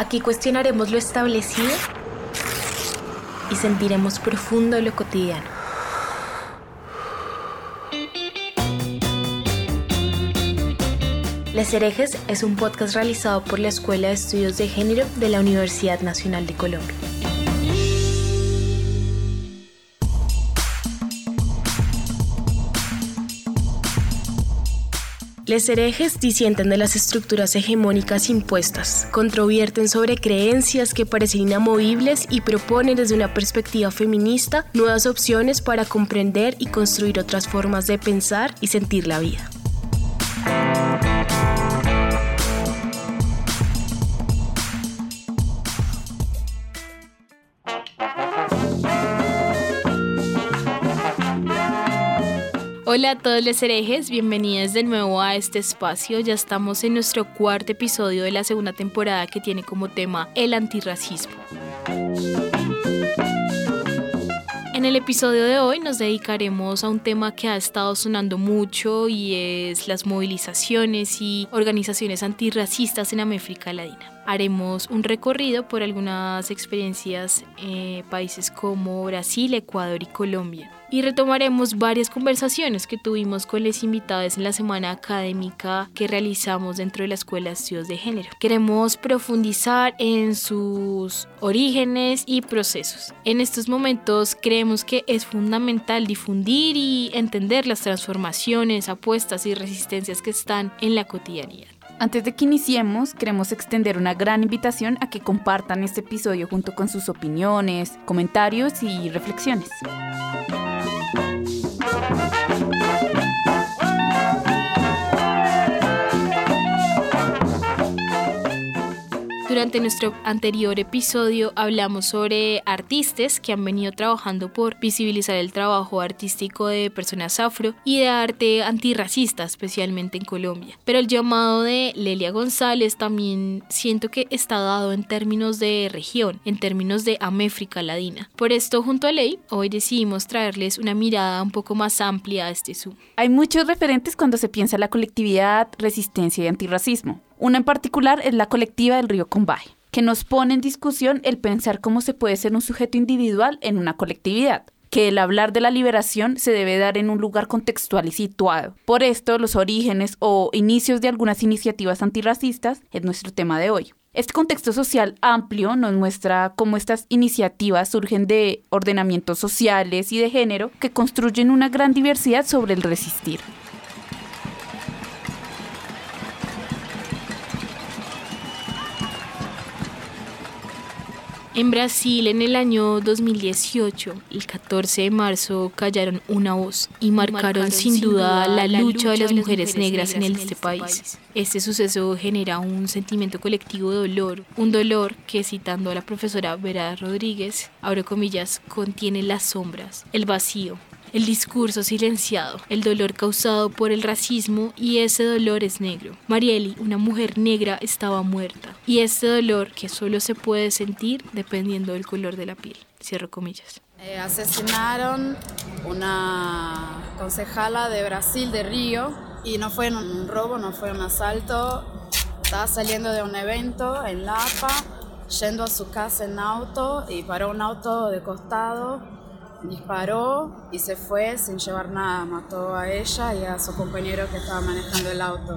Aquí cuestionaremos lo establecido y sentiremos profundo lo cotidiano. Les Herejes es un podcast realizado por la Escuela de Estudios de Género de la Universidad Nacional de Colombia. Les herejes disienten de las estructuras hegemónicas impuestas, controvierten sobre creencias que parecen inamovibles y proponen desde una perspectiva feminista nuevas opciones para comprender y construir otras formas de pensar y sentir la vida. Hola a todos los herejes, bienvenidos de nuevo a este espacio. Ya estamos en nuestro cuarto episodio de la segunda temporada que tiene como tema el antirracismo. En el episodio de hoy nos dedicaremos a un tema que ha estado sonando mucho y es las movilizaciones y organizaciones antirracistas en América Latina haremos un recorrido por algunas experiencias en eh, países como Brasil, Ecuador y Colombia. Y retomaremos varias conversaciones que tuvimos con los invitados en la semana académica que realizamos dentro de la Escuela de Estudios de Género. Queremos profundizar en sus orígenes y procesos. En estos momentos creemos que es fundamental difundir y entender las transformaciones, apuestas y resistencias que están en la cotidianidad. Antes de que iniciemos, queremos extender una gran invitación a que compartan este episodio junto con sus opiniones, comentarios y reflexiones. Durante nuestro anterior episodio hablamos sobre artistas que han venido trabajando por visibilizar el trabajo artístico de personas afro y de arte antirracista, especialmente en Colombia. Pero el llamado de Lelia González también siento que está dado en términos de región, en términos de Améfrica Latina. Por esto, junto a Ley, hoy decidimos traerles una mirada un poco más amplia a este Zoom. Hay muchos referentes cuando se piensa la colectividad, resistencia y antirracismo. Una en particular es la colectiva del río Combay, que nos pone en discusión el pensar cómo se puede ser un sujeto individual en una colectividad que el hablar de la liberación se debe dar en un lugar contextual y situado. Por esto, los orígenes o inicios de algunas iniciativas antirracistas es nuestro tema de hoy. Este contexto social amplio nos muestra cómo estas iniciativas surgen de ordenamientos sociales y de género que construyen una gran diversidad sobre el resistir. En Brasil, en el año 2018, el 14 de marzo, callaron una voz y marcaron, sin duda la, lucha de las mujeres negras en este país. Este suceso genera un sentimiento colectivo de dolor, un dolor que, citando a la profesora Vera Rodríguez, abro comillas, contiene las sombras, el vacío, el discurso silenciado, el dolor causado por el racismo y ese dolor es negro. Marieli, una mujer negra, estaba muerta y este dolor que solo se puede sentir dependiendo del color de la piel. Cierro comillas. Eh, asesinaron una concejala de Brasil, de Río, y no fue un robo, no fue un asalto. Estaba saliendo de un evento en Lapa, yendo a su casa en auto y paró un auto de costado disparó y se fue sin llevar nada. Mató a ella y a su compañero que estaba manejando el auto.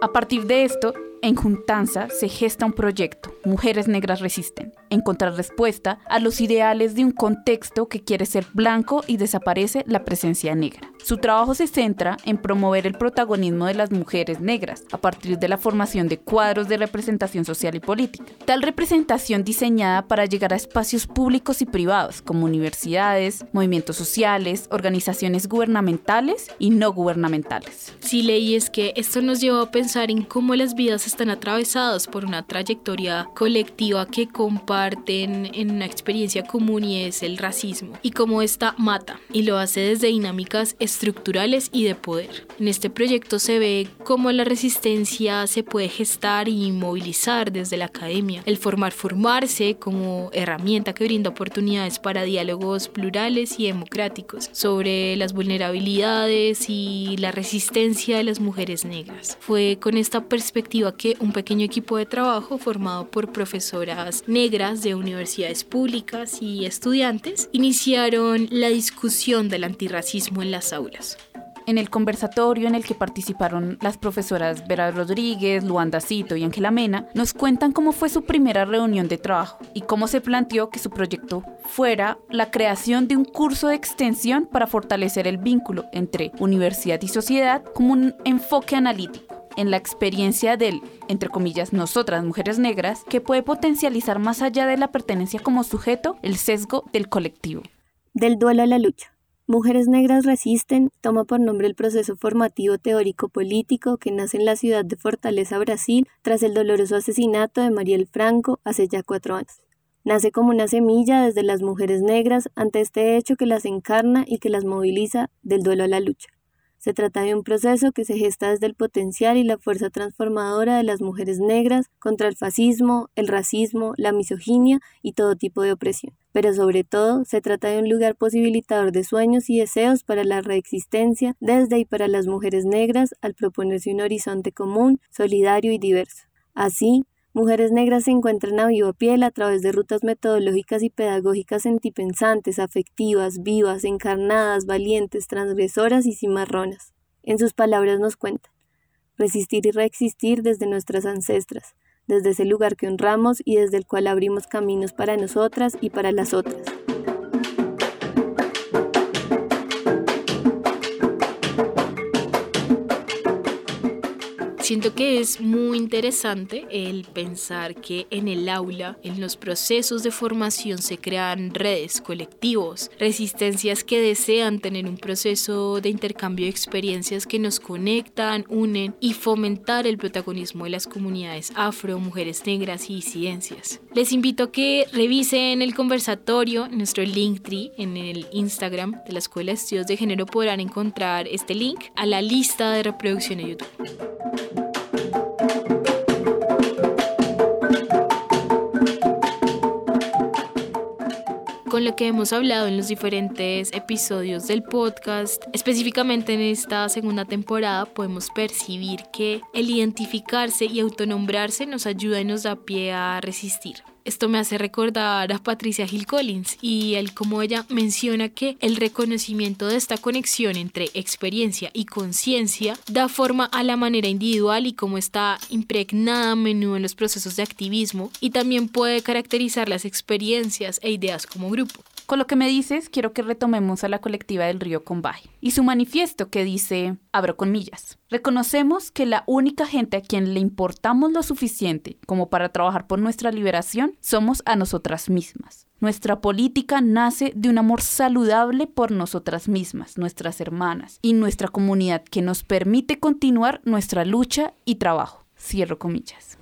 A partir de esto, en Juntanza se gesta un proyecto, Mujeres Negras Resisten, en contrarrespuesta a los ideales de un contexto que quiere ser blanco y desaparece la presencia negra. Su trabajo se centra en promover el protagonismo de las mujeres negras a partir de la formación de cuadros de representación social y política. Tal representación diseñada para llegar a espacios públicos y privados como universidades, movimientos sociales, organizaciones gubernamentales y no gubernamentales. Sí, leí es que esto nos lleva a pensar en cómo las vidas están atravesadas por una trayectoria colectiva que comparten en una experiencia común y es el racismo y cómo esta mata y lo hace desde dinámicas estructurales y de poder. En este proyecto se ve cómo la resistencia se puede gestar y movilizar desde la academia, el formar formarse como herramienta que brinda oportunidades para diálogos plurales y democráticos sobre las vulnerabilidades y la resistencia de las mujeres negras. Fue con esta perspectiva que un pequeño equipo de trabajo formado por profesoras negras de universidades públicas y estudiantes iniciaron la discusión del antirracismo en las aulas. En el conversatorio en el que participaron las profesoras Vera Rodríguez, Luanda Cito y Ángela Mena, nos cuentan cómo fue su primera reunión de trabajo y cómo se planteó que su proyecto fuera la creación de un curso de extensión para fortalecer el vínculo entre universidad y sociedad como un enfoque analítico en la experiencia del, entre comillas, nosotras mujeres negras, que puede potencializar más allá de la pertenencia como sujeto el sesgo del colectivo. Del duelo a la lucha. Mujeres Negras Resisten toma por nombre el proceso formativo teórico-político que nace en la ciudad de Fortaleza, Brasil, tras el doloroso asesinato de Mariel Franco hace ya cuatro años. Nace como una semilla desde las mujeres negras ante este hecho que las encarna y que las moviliza del duelo a la lucha. Se trata de un proceso que se gesta desde el potencial y la fuerza transformadora de las mujeres negras contra el fascismo, el racismo, la misoginia y todo tipo de opresión. Pero sobre todo, se trata de un lugar posibilitador de sueños y deseos para la reexistencia desde y para las mujeres negras al proponerse un horizonte común, solidario y diverso. Así, Mujeres negras se encuentran a viva piel a través de rutas metodológicas y pedagógicas sentipensantes, afectivas, vivas, encarnadas, valientes, transgresoras y cimarronas. En sus palabras nos cuentan, resistir y reexistir desde nuestras ancestras, desde ese lugar que honramos y desde el cual abrimos caminos para nosotras y para las otras. Siento que es muy interesante el pensar que en el aula, en los procesos de formación se crean redes, colectivos, resistencias que desean tener un proceso de intercambio de experiencias que nos conectan, unen y fomentar el protagonismo de las comunidades afro, mujeres negras y disidencias. Les invito a que revisen el conversatorio, nuestro Linktree, en el Instagram de la Escuela de Estudios de Género podrán encontrar este link a la lista de reproducción de YouTube. Con lo que hemos hablado en los diferentes episodios del podcast, específicamente en esta segunda temporada, podemos percibir que el identificarse y autonombrarse nos ayuda y nos da pie a resistir. Esto me hace recordar a Patricia Hill Collins y el cómo ella menciona que el reconocimiento de esta conexión entre experiencia y conciencia da forma a la manera individual y cómo está impregnada a menudo en los procesos de activismo y también puede caracterizar las experiencias e ideas como grupo. Con lo que me dices, quiero que retomemos a la colectiva del río Combay y su manifiesto que dice, abro comillas, reconocemos que la única gente a quien le importamos lo suficiente como para trabajar por nuestra liberación somos a nosotras mismas. Nuestra política nace de un amor saludable por nosotras mismas, nuestras hermanas y nuestra comunidad que nos permite continuar nuestra lucha y trabajo. Cierro comillas.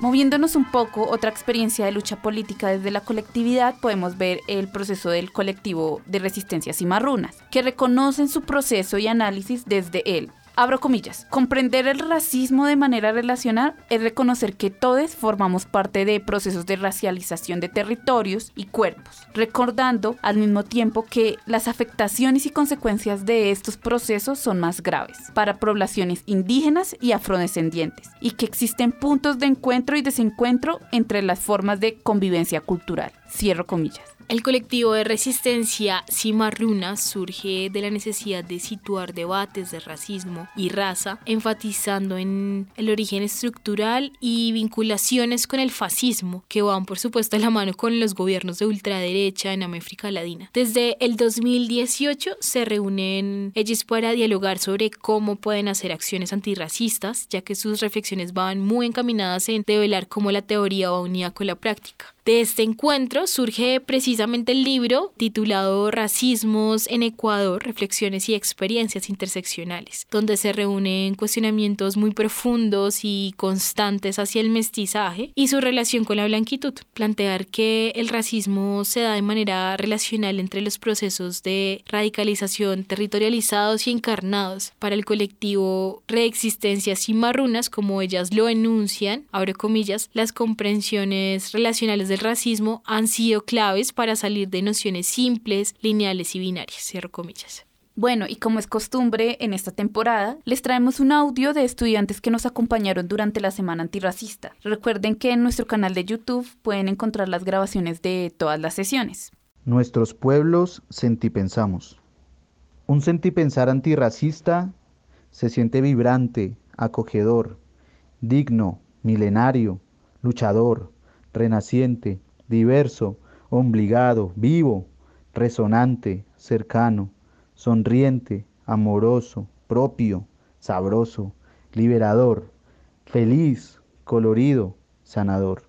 Moviéndonos un poco, otra experiencia de lucha política desde la colectividad, podemos ver el proceso del colectivo de resistencia cimarrunas, que reconocen su proceso y análisis desde él, abro comillas, comprender el racismo de manera relacional es reconocer que todos formamos parte de procesos de racialización de territorios y cuerpos, recordando al mismo tiempo que las afectaciones y consecuencias de estos procesos son más graves para poblaciones indígenas y afrodescendientes y que existen puntos de encuentro y desencuentro entre las formas de convivencia cultural. Cierro comillas. El colectivo de resistencia Cimarruna surge de la necesidad de situar debates de racismo y raza, enfatizando en el origen estructural y vinculaciones con el fascismo, que van por supuesto a la mano con los gobiernos de ultraderecha en América Latina. Desde el 2018 se reúnen ellos para dialogar sobre cómo pueden hacer acciones antirracistas, ya que sus reflexiones van muy encaminadas en develar cómo la teoría va unida con la práctica. De este encuentro surge precisamente el libro titulado Racismos en Ecuador, Reflexiones y Experiencias Interseccionales, donde se reúnen cuestionamientos muy profundos y constantes hacia el mestizaje y su relación con la blanquitud. Plantear que el racismo se da de manera relacional entre los procesos de radicalización territorializados y encarnados para el colectivo Reexistencias y Marrunas, como ellas lo enuncian, abro comillas, las comprensiones relacionales del racismo han sido claves para salir de nociones simples, lineales y binarias, cierro comillas. Bueno, y como es costumbre en esta temporada, les traemos un audio de estudiantes que nos acompañaron durante la Semana Antirracista. Recuerden que en nuestro canal de YouTube pueden encontrar las grabaciones de todas las sesiones. Nuestros pueblos sentipensamos. Un sentipensar antirracista se siente vibrante, acogedor, digno, milenario, luchador, renaciente, diverso, obligado, vivo, resonante, cercano, sonriente, amoroso, propio, sabroso, liberador, feliz, colorido, sanador.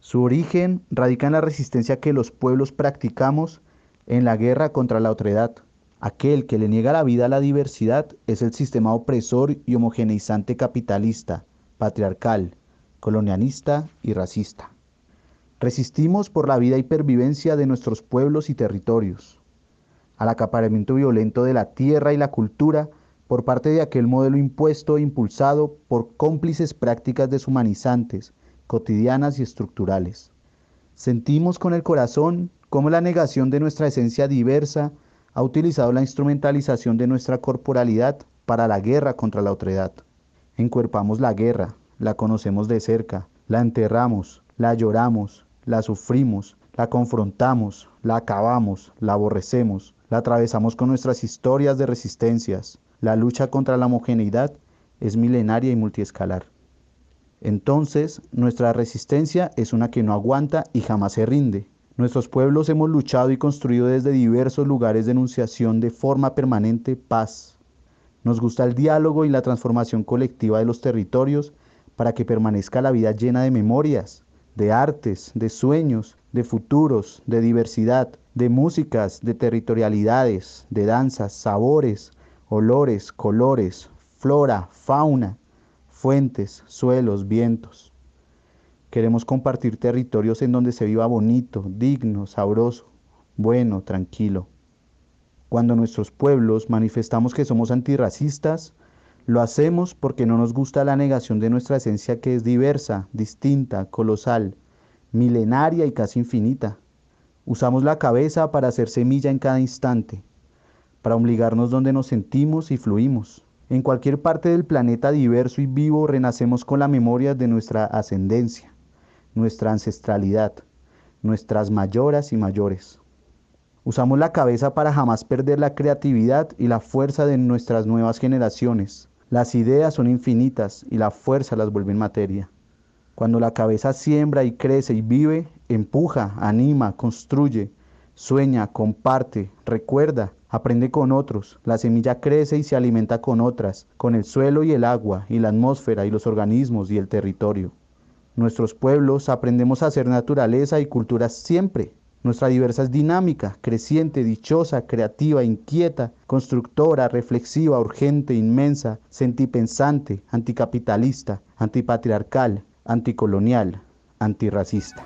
Su origen radica en la resistencia que los pueblos practicamos en la guerra contra la otredad. Aquel que le niega la vida a la diversidad es el sistema opresor y homogeneizante capitalista, patriarcal, colonialista y racista. Resistimos por la vida y pervivencia de nuestros pueblos y territorios, al acaparamiento violento de la tierra y la cultura por parte de aquel modelo impuesto e impulsado por cómplices prácticas deshumanizantes, cotidianas y estructurales. Sentimos con el corazón cómo la negación de nuestra esencia diversa ha utilizado la instrumentalización de nuestra corporalidad para la guerra contra la otredad. Encuerpamos la guerra, la conocemos de cerca, la enterramos, la lloramos, la sufrimos, la confrontamos, la acabamos, la aborrecemos, la atravesamos con nuestras historias de resistencias. La lucha contra la homogeneidad es milenaria y multiescalar. Entonces, nuestra resistencia es una que no aguanta y jamás se rinde. Nuestros pueblos hemos luchado y construido desde diversos lugares de enunciación de forma permanente paz. Nos gusta el diálogo y la transformación colectiva de los territorios para que permanezca la vida llena de memorias, de artes, de sueños, de futuros, de diversidad, de músicas, de territorialidades, de danzas, sabores, olores, colores, flora, fauna, fuentes, suelos, vientos. Queremos compartir territorios en donde se viva bonito, digno, sabroso, bueno, tranquilo. Cuando nuestros pueblos manifestamos que somos antirracistas, lo hacemos porque no nos gusta la negación de nuestra esencia que es diversa, distinta, colosal, milenaria y casi infinita. Usamos la cabeza para hacer semilla en cada instante, para obligarnos donde nos sentimos y fluimos. En cualquier parte del planeta diverso y vivo renacemos con la memoria de nuestra ascendencia, nuestra ancestralidad, nuestras mayoras y mayores. Usamos la cabeza para jamás perder la creatividad y la fuerza de nuestras nuevas generaciones, las ideas son infinitas y la fuerza las vuelve en materia. Cuando la cabeza siembra y crece y vive, empuja, anima, construye, sueña, comparte, recuerda, aprende con otros. La semilla crece y se alimenta con otras, con el suelo y el agua, y la atmósfera y los organismos y el territorio. Nuestros pueblos aprendemos a hacer naturaleza y cultura siempre, nuestra diversa es dinámica, creciente, dichosa, creativa, inquieta, constructora, reflexiva, urgente, inmensa, sentipensante, anticapitalista, antipatriarcal, anticolonial, antirracista.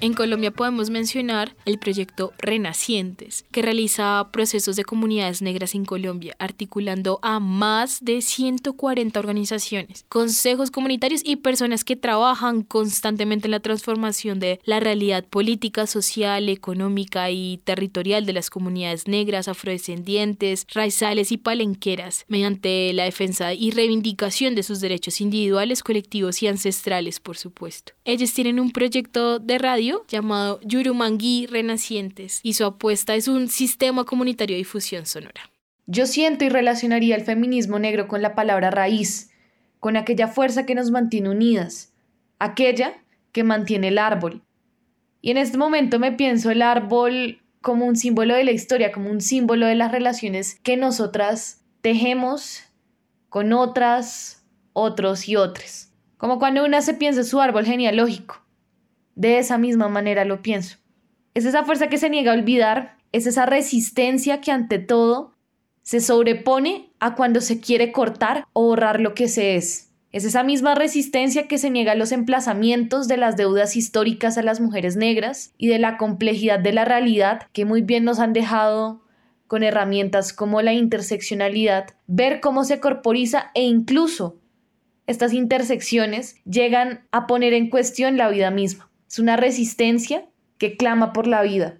En Colombia podemos mencionar el proyecto Renacientes, que realiza procesos de comunidades negras en Colombia, articulando a más de 140 organizaciones, consejos comunitarios y personas que trabajan constantemente en la transformación de la realidad política, social, económica y territorial de las comunidades negras, afrodescendientes, raizales y palenqueras, mediante la defensa y reivindicación de sus derechos individuales, colectivos y ancestrales, por supuesto. Ellos tienen un proyecto de radio llamado Yurumangui Renacientes y su apuesta es un sistema comunitario de difusión sonora. Yo siento y relacionaría el feminismo negro con la palabra raíz, con aquella fuerza que nos mantiene unidas, aquella que mantiene el árbol. Y en este momento me pienso el árbol como un símbolo de la historia, como un símbolo de las relaciones que nosotras tejemos con otras, otros y otras. Como cuando una se piensa su árbol genealógico. De esa misma manera lo pienso. Es esa fuerza que se niega a olvidar, es esa resistencia que ante todo se sobrepone a cuando se quiere cortar o borrar lo que se es. Es esa misma resistencia que se niega a los emplazamientos de las deudas históricas a las mujeres negras y de la complejidad de la realidad que muy bien nos han dejado con herramientas como la interseccionalidad, ver cómo se corporiza e incluso estas intersecciones llegan a poner en cuestión la vida misma. Es una resistencia que clama por la vida.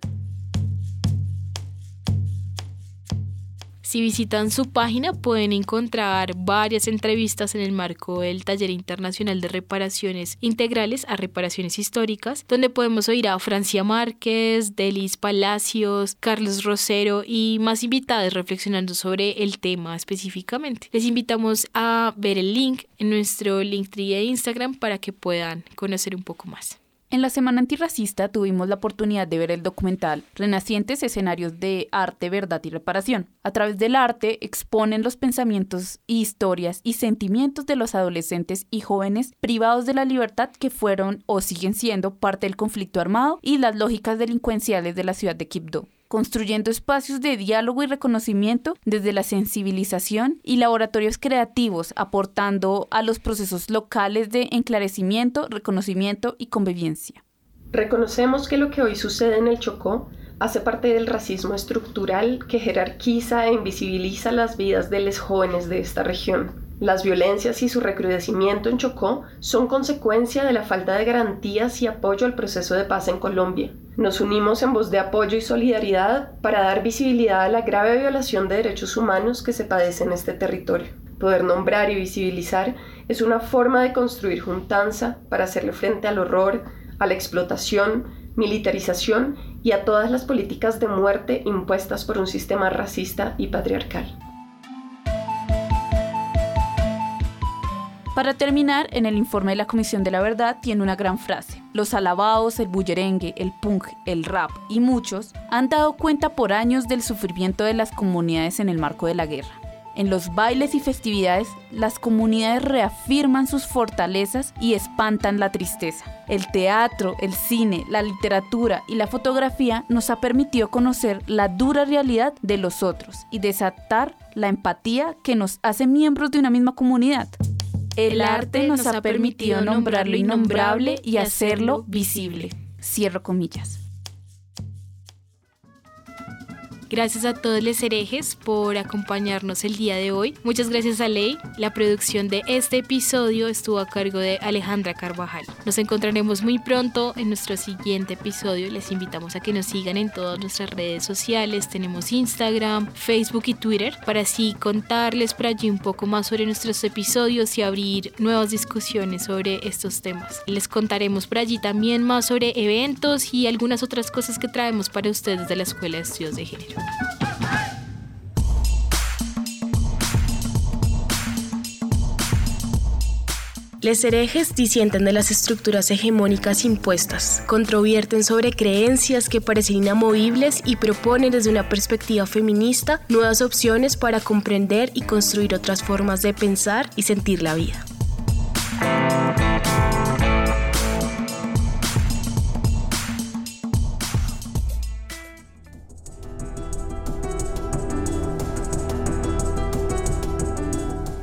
Si visitan su página pueden encontrar varias entrevistas en el marco del Taller Internacional de Reparaciones Integrales a Reparaciones Históricas, donde podemos oír a Francia Márquez, Delis Palacios, Carlos Rosero y más invitados reflexionando sobre el tema específicamente. Les invitamos a ver el link en nuestro Linktree de Instagram para que puedan conocer un poco más. En la Semana Antirracista tuvimos la oportunidad de ver el documental Renacientes Escenarios de Arte, Verdad y Reparación. A través del arte exponen los pensamientos, historias y sentimientos de los adolescentes y jóvenes privados de la libertad que fueron o siguen siendo parte del conflicto armado y las lógicas delincuenciales de la ciudad de Quibdó construyendo espacios de diálogo y reconocimiento desde la sensibilización y laboratorios creativos, aportando a los procesos locales de enclarecimiento, reconocimiento y convivencia. Reconocemos que lo que hoy sucede en el Chocó hace parte del racismo estructural que jerarquiza e invisibiliza las vidas de los jóvenes de esta región. Las violencias y su recrudecimiento en Chocó son consecuencia de la falta de garantías y apoyo al proceso de paz en Colombia. Nos unimos en voz de apoyo y solidaridad para dar visibilidad a la grave violación de derechos humanos que se padece en este territorio. Poder nombrar y visibilizar es una forma de construir juntanza para hacerle frente al horror, a la explotación, militarización y a todas las políticas de muerte impuestas por un sistema racista y patriarcal. Para terminar, en el informe de la Comisión de la Verdad tiene una gran frase. Los alabados, el bullerengue, el punk, el rap y muchos han dado cuenta por años del sufrimiento de las comunidades en el marco de la guerra. En los bailes y festividades, las comunidades reafirman sus fortalezas y espantan la tristeza. El teatro, el cine, la literatura y la fotografía nos ha permitido conocer la dura realidad de los otros y desatar la empatía que nos hace miembros de una misma comunidad. El arte nos ha permitido nombrar lo innombrable y hacerlo visible. Cierro comillas. Gracias a todos los herejes por acompañarnos el día de hoy. Muchas gracias a Ley. La producción de este episodio estuvo a cargo de Alejandra Carvajal. Nos encontraremos muy pronto en nuestro siguiente episodio. Les invitamos a que nos sigan en todas nuestras redes sociales. Tenemos Instagram, Facebook y Twitter para así contarles por allí un poco más sobre nuestros episodios y abrir nuevas discusiones sobre estos temas. Les contaremos por allí también más sobre eventos y algunas otras cosas que traemos para ustedes de la Escuela de Estudios de Género. Les herejes disienten de las estructuras hegemónicas impuestas, controvierten sobre creencias que parecen inamovibles y proponen desde una perspectiva feminista nuevas opciones para comprender y construir otras formas de pensar y sentir la vida.